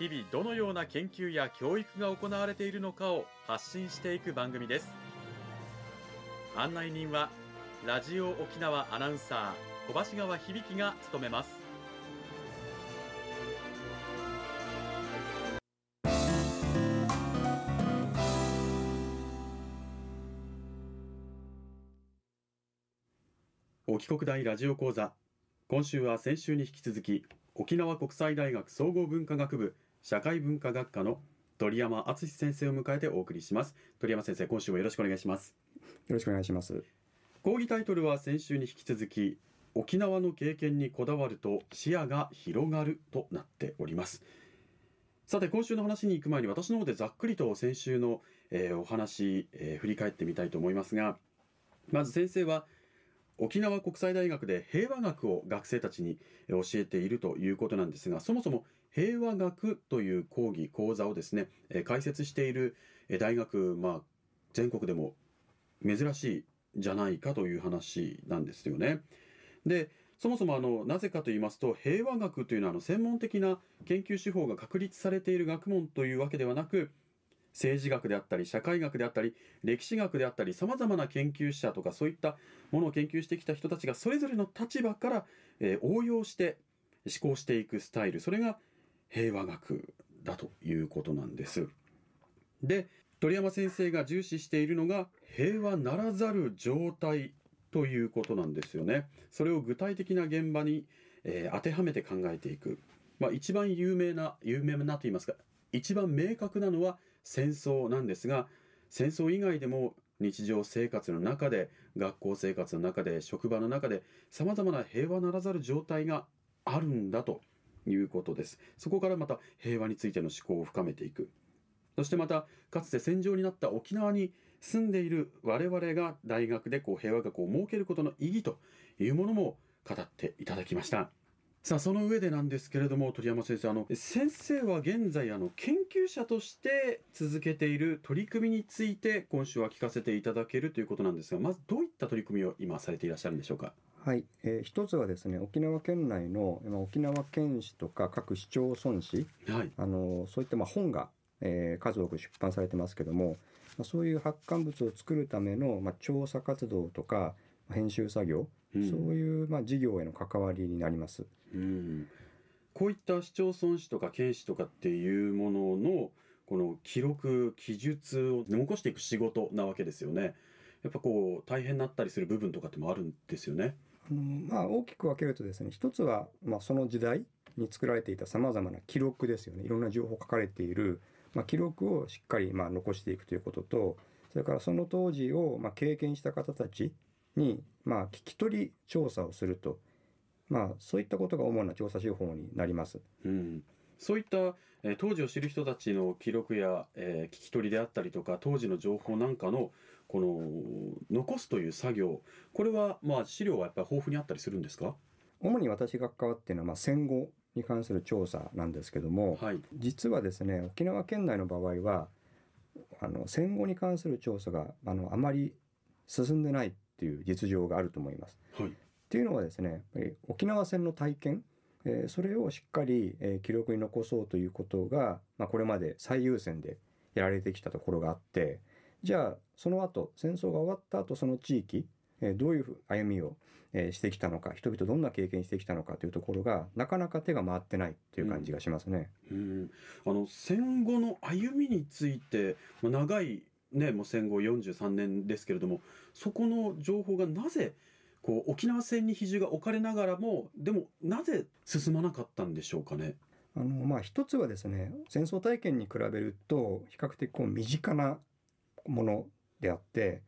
日々どのような研究や教育が行われているのかを発信していく番組です。案内人はラジオ沖縄アナウンサー小橋川響が務めます。沖国大ラジオ講座。今週は先週に引き続き沖縄国際大学総合文化学部社会文化学科の鳥山敦先生を迎えてお送りします。鳥山先生今週もよろしくお願いします。よろしくお願いします。講義タイトルは先週に引き続き沖縄の経験にこだわると視野が広がるとなっております。さて今週の話に行く前に私の方でざっくりと先週の、えーお話、えー振り返ってみたいと思いますがまず先生は沖縄国際大学で平和学を学生たちにえー教えているということなんですがそもそも平和学という講義講座をですねえー開設しているえ大学、まあ、全国でも珍しいじゃないかという話なんですよね。でそもそもあのなぜかと言いますと平和学というのはあの専門的な研究手法が確立されている学問というわけではなく政治学であったり社会学であったり歴史学であったりさまざまな研究者とかそういったものを研究してきた人たちがそれぞれの立場から、えー応用して思考していくスタイルそれが平和学だということなんです。で鳥山先生が重視しているのが平和ならざる状態ということなんですよね。それを具体的な現場に、えー当てはめて考えていく。まあ、一番有名な有名なと言いますか一番明確なのは戦争なんですが戦争以外でも日常生活の中で学校生活の中で職場の中でさまざまな平和ならざる状態があるんだということです。そこからまた平和についての思考を深めていく。そしてまたかつて戦場になった沖縄に住んでいる我々が大学でこう平和学を設けることの意義というものも語っていただきました。さあその上でなんですけれども鳥山先生あの先生は現在あの研究者として続けている取り組みについて今週は聞かせていただけるということなんですがまずどういった取り組みを今されていらっしゃるんでしょうか？はい、えー一つはですね沖縄県内のまあ沖縄県市とか各市町村市はいあのそういったまあ本が、えー数多く出版されてますけども、まあ、そういう発刊物を作るための、まあ、調査活動とか編集作業、うんそういう、まあ、事業への関わりになります。うんこういった市町村市とか県市とかっていうもののこの記録記述を残していく仕事なわけですよね。やっぱこう大変になったりする部分とかってもあるんですよね。あのまあ、大きく分けるとですね一つは、まあ、その時代に作られていたさまざまな記録ですよねいろんな情報書かれている、まあ、記録をしっかりまあ残していくということとそれからその当時をまあ経験した方たちにまあ聞き取り調査をすると、まあ、そういったことが主な調査手法になります。うん、そういった、えー当時を知る人たちの記録や、えー聞き取りであったりとか当時の情報なんかのこの残すという作業これはまあ資料はやっぱり豊富にあったりするんですか？主に私が関わっているのはまあ戦後に関する調査なんですけども、はい。実はですね沖縄県内の場合はあの戦後に関する調査があのあまり進んでないっていう実情があると思います。はい。っていうのはですねやっぱり沖縄戦の体験、えーそれをしっかり、えー記録に残そうということが、まあ、これまで最優先でやられてきたところがあってじゃあその後戦争が終わった後その地域、えーどういうふう歩みを、えーしてきたのか人々どんな経験してきたのかというところがなかなか手が回ってないっていう感じがしますね。うん、あの戦後の歩みについて、まあ、長い、ね、もう戦後43年ですけれどもそこの情報がなぜこう沖縄戦に比重が置かれながらもでもなぜ進まなかったんでしょうかね。あのまあ一つはですね戦争体験に比べると比較的こう身近なものであって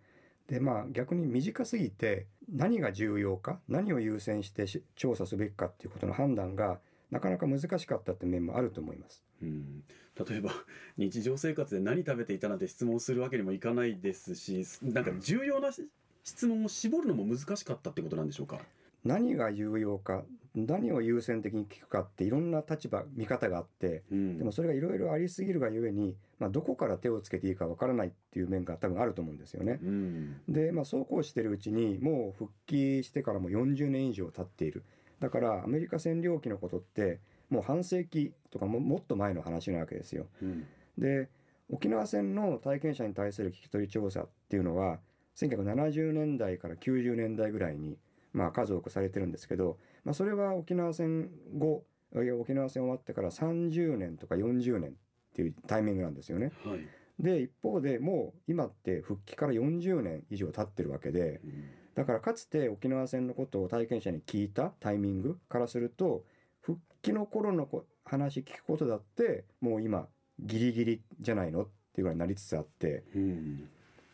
でまあ逆に短すぎて何が重要か何を優先してし調査すべきかっていうことの判断がなかなか難しかったって面もあると思います。うん、例えば日常生活で何食べていたなんて質問するわけにもいかないですしなんか重要なし質問を絞るのも難しかったってことなんでしょうか？何が有用か何を優先的に聞くかっていろんな立場見方があってうんでもそれがいろいろありすぎるがゆえに、まあ、どこから手をつけていいかわからないっていう面が多分あると思うんですよね。うんで、まあ、そうこうしてるうちにもう復帰してからも40年以上経っているだからアメリカ占領期のことってもう半世紀とかももっと前の話なわけですよ。うんで沖縄戦の体験者に対する聞き取り調査っていうのは1970年代から90年代ぐらいに、まあ、数多くされてるんですけど、まあ、それは沖縄戦後沖縄戦終わってから30年とか40年っていうタイミングなんですよね。はい。で一方でもう今って復帰から40年以上経ってるわけでうん。だからかつて沖縄戦のことを体験者に聞いたタイミングからすると復帰の頃のこ話聞くことだってもう今ギリギリじゃないのっていうぐらいになりつつあって。うん。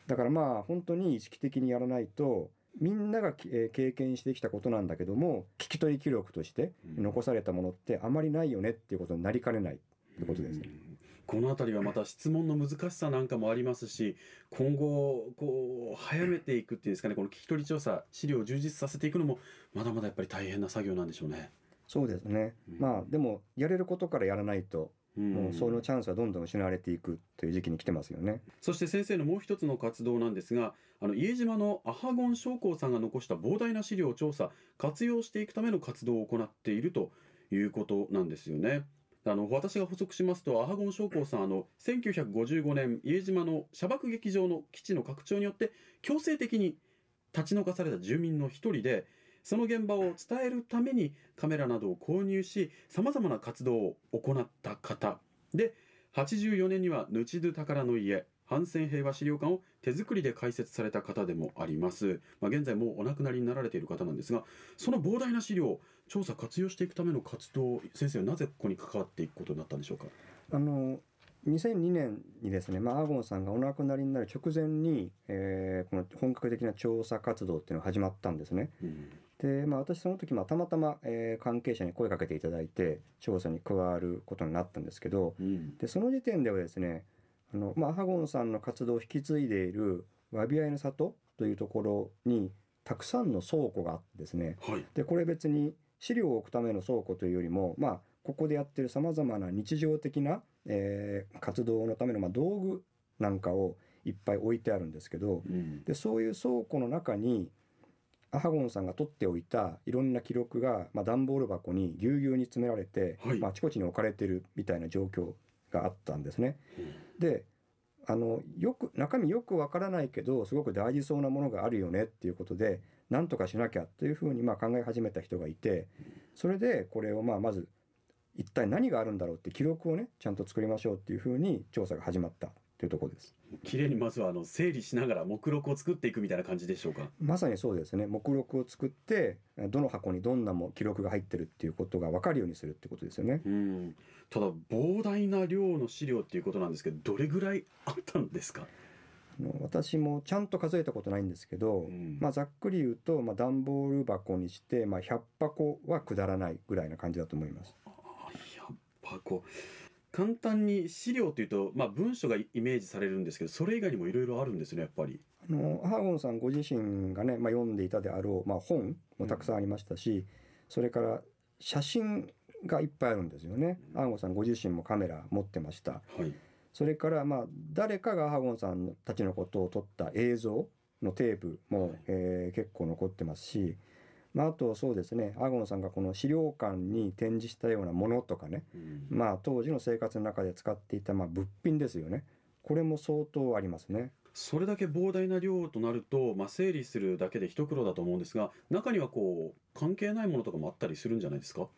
だからまあ本当に意識的にやらないとみんなが、えー経験してきたことなんだけども聞き取り記録としてうん残されたものってあまりないよねっていうことになりかねないってことですね。うんこの辺りはまた質問の難しさなんかもありますし今後こう早めていくっていうんですかねこの聞き取り調査資料を充実させていくのもまだまだやっぱり大変な作業なんでしょうね。そうですね、うんまあでもやれることからやらないとうんもうそのチャンスはどんどん失われていくという時期に来てますよね。そして先生のもう一つの活動なんですがあの家島のアハゴン商工さんが残した膨大な資料を調査活用していくための活動を行っているということなんですよね。あの私が補足しますとアハゴン商工さんあの1955年家島の射爆撃場の基地の拡張によって強制的に立ち退かされた住民の一人でその現場を伝えるためにカメラなどを購入しさまざまな活動を行った方で84年にはヌチドゥ宝の家反戦平和資料館を手作りで開設された方でもあります、まあ、現在もうお亡くなりになられている方なんですがその膨大な資料を調査活用していくための活動先生はなぜここに関わっていくことになったんでしょうか？あの2002年にですね、まあ、アーゴンさんがお亡くなりになる直前に、えーこの本格的な調査活動っていうのが始まったんですね。うんで、まあ、私その時、まあ、たまたま、えー関係者に声かけていただいて調査に加わることになったんですけどうん。でその時点ではですねあの、まあ、アハゴンさんの活動を引き継いでいるワビアイの里というところにたくさんの倉庫があってですねはい。でこれ別に資料を置くための倉庫というよりもまあここでやってるさまざまな日常的な、えー活動のための、まあ、道具なんかをいっぱい置いてあるんですけどうん。でそういう倉庫の中にアハゴンさんが取っておいたいろんな記録が、まあ、段ボール箱にぎゅうぎゅうに詰められて、はい。まあ、あちこちに置かれてるみたいな状況があったんですね。であのよく中身よくわからないけどすごく大事そうなものがあるよねっていうことでなんとかしなきゃというふうにまあ考え始めた人がいてそれでこれをまあまず一体何があるんだろうって記録をねちゃんと作りましょうっていうふうに調査が始まったというところです。綺麗にまずはあの整理しながら目録を作っていくみたいな感じでしょうか？まさにそうですね目録を作ってどの箱にどんなも記録が入ってるっていうことが分かるようにするってことですよね。うんただ膨大な量の資料っていうことなんですけどどれぐらいあったんですか、あの私もちゃんと数えたことないんですけど、うんまあ、ざっくり言うと、まあ、段ボール箱にして、まあ、100箱はくだらないぐらいな感じだと思います。あ100箱簡単に資料というと、まあ、文書がイメージされるんですけどそれ以外にもいろいろあるんですねやっぱり。あのハーゴンさんご自身がね、まあ、読んでいたであろう、まあ、本もたくさんありましたし、それから写真がいっぱいあるんですよね。うんハーゴンさんご自身もカメラ持ってました。はいそれからまあ誰かがハーゴンさんたちのことを撮った映像のテープも、はいえー結構残ってますし、まあ、あとそうですねハーゴンさんがこの資料館に展示したようなものとかね、うん。まあ、当時の生活の中で使っていたまあ物品ですよね。これも相当ありますね。それだけ膨大な量となると、まあ、整理するだけで一苦労だと思うんですが中にはこう関係ないものとかもあったりするんじゃないですか？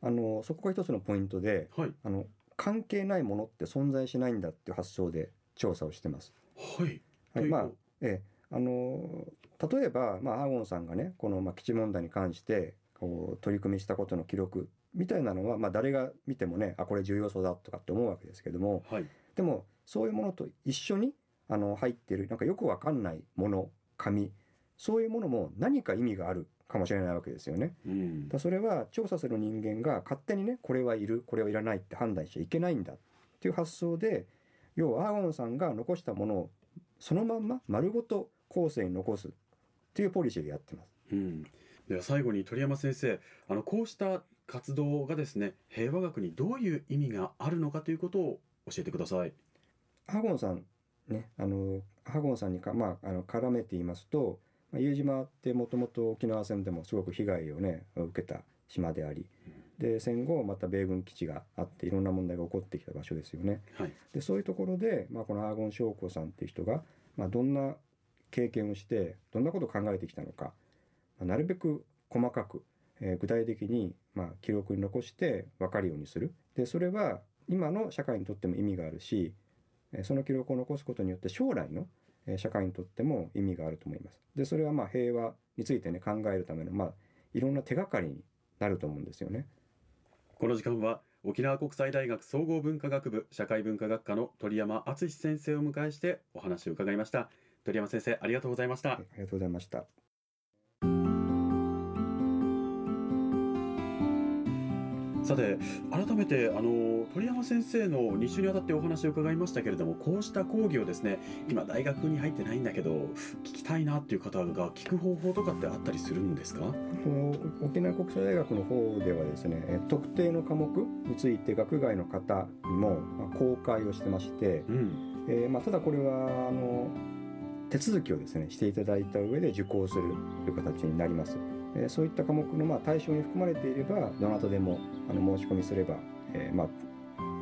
あのそこが一つのポイントではい。あの関係ないものって存在しないんだっていう発想で調査をしてます。はい。はい、まあええあの例えば、まあ、ハーゴンさんがねこの、まあ、基地問題に関してこう取り組みしたことの記録みたいなのは、まあ、誰が見てもねあこれ重要そうだとかって思うわけですけどもはいでもそういうものと一緒にあの入ってるなんかよくわかんないもの紙そういうものも何か意味があるかもしれないわけですよね。うんだそれは調査する人間が勝手にねこれはいるこれはいらないって判断しちゃいけないんだっていう発想で要はアーゴンさんが残したものをそのまんま丸ごと後世に残すっていうポリシーでやってます。うん、では最後に鳥山先生あのこうした活動がですね平和学にどういう意味があるのかということを教えてください。アーゴンさんねあのアーゴンさんにか、まあ、あの絡めて言いますと、まあ、伊江島ってもともと沖縄戦でもすごく被害をね受けた島でありで戦後また米軍基地があっていろんな問題が起こってきた場所ですよね。はい、でそういうところで、まあ、このアーゴン将校さんっていう人が、まあ、どんな経験をしてどんなことを考えてきたのか、まあなるべく細かく、えー具体的に、まあ、記録に残して分かるようにするでそれは今の社会にとっても意味があるしえーその記録を残すことによって将来のえー社会にとっても意味があると思います。でそれはまあ平和についてね考えるための、まあ、いろんな手がかりになると思うんですよね。この時間は沖縄国際大学総合文化学部社会文化学科の鳥山敦先生をお迎えしてお話を伺いました。鳥山先生ありがとうございましたあ。りがとうございました。さて改めてあの鳥山先生の2週にわたってお話を伺いましたけれどもこうした講義をですね今大学に入ってないんだけど聞きたいなっていう方が聞く方法とかってあったりするんですか？沖縄国際大学の方ではですねえー特定の科目について学外の方にもまあ公開をしてまして、うんえーまあ、ただこれはあの手続きをですねしていただいた上で受講するという形になります。えそういった科目のま対象に含まれていればどなたでもあの申し込みすれば、えーま、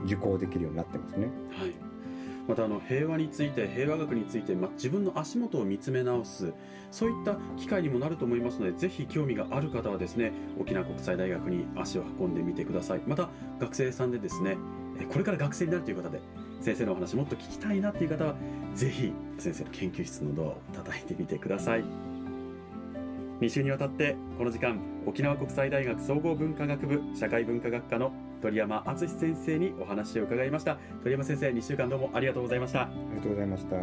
受講できるようになってますね。はい、またあの平和について平和学について、ま、自分の足元を見つめ直すそういった機会にもなると思いますのでぜひ興味がある方はですね沖縄国際大学に足を運んでみてくださいまた学生さんでですねこれから学生になるという方で先生のお話もっと聞きたいなっていう方はぜひ先生の研究室のドアを叩いてみてください。2週にわたってこの時間沖縄国際大学総合文化学部社会文化学科の鳥山敦先生にお話を伺いました。鳥山先生2週間どうもありがとうございました。ありがとうございました。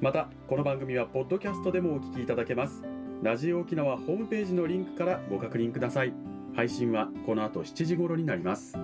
またこの番組はポッドキャストでもお聞きいただけます。ラジオ沖縄ホームページのリンクからご確認ください。配信はこの後7時頃になります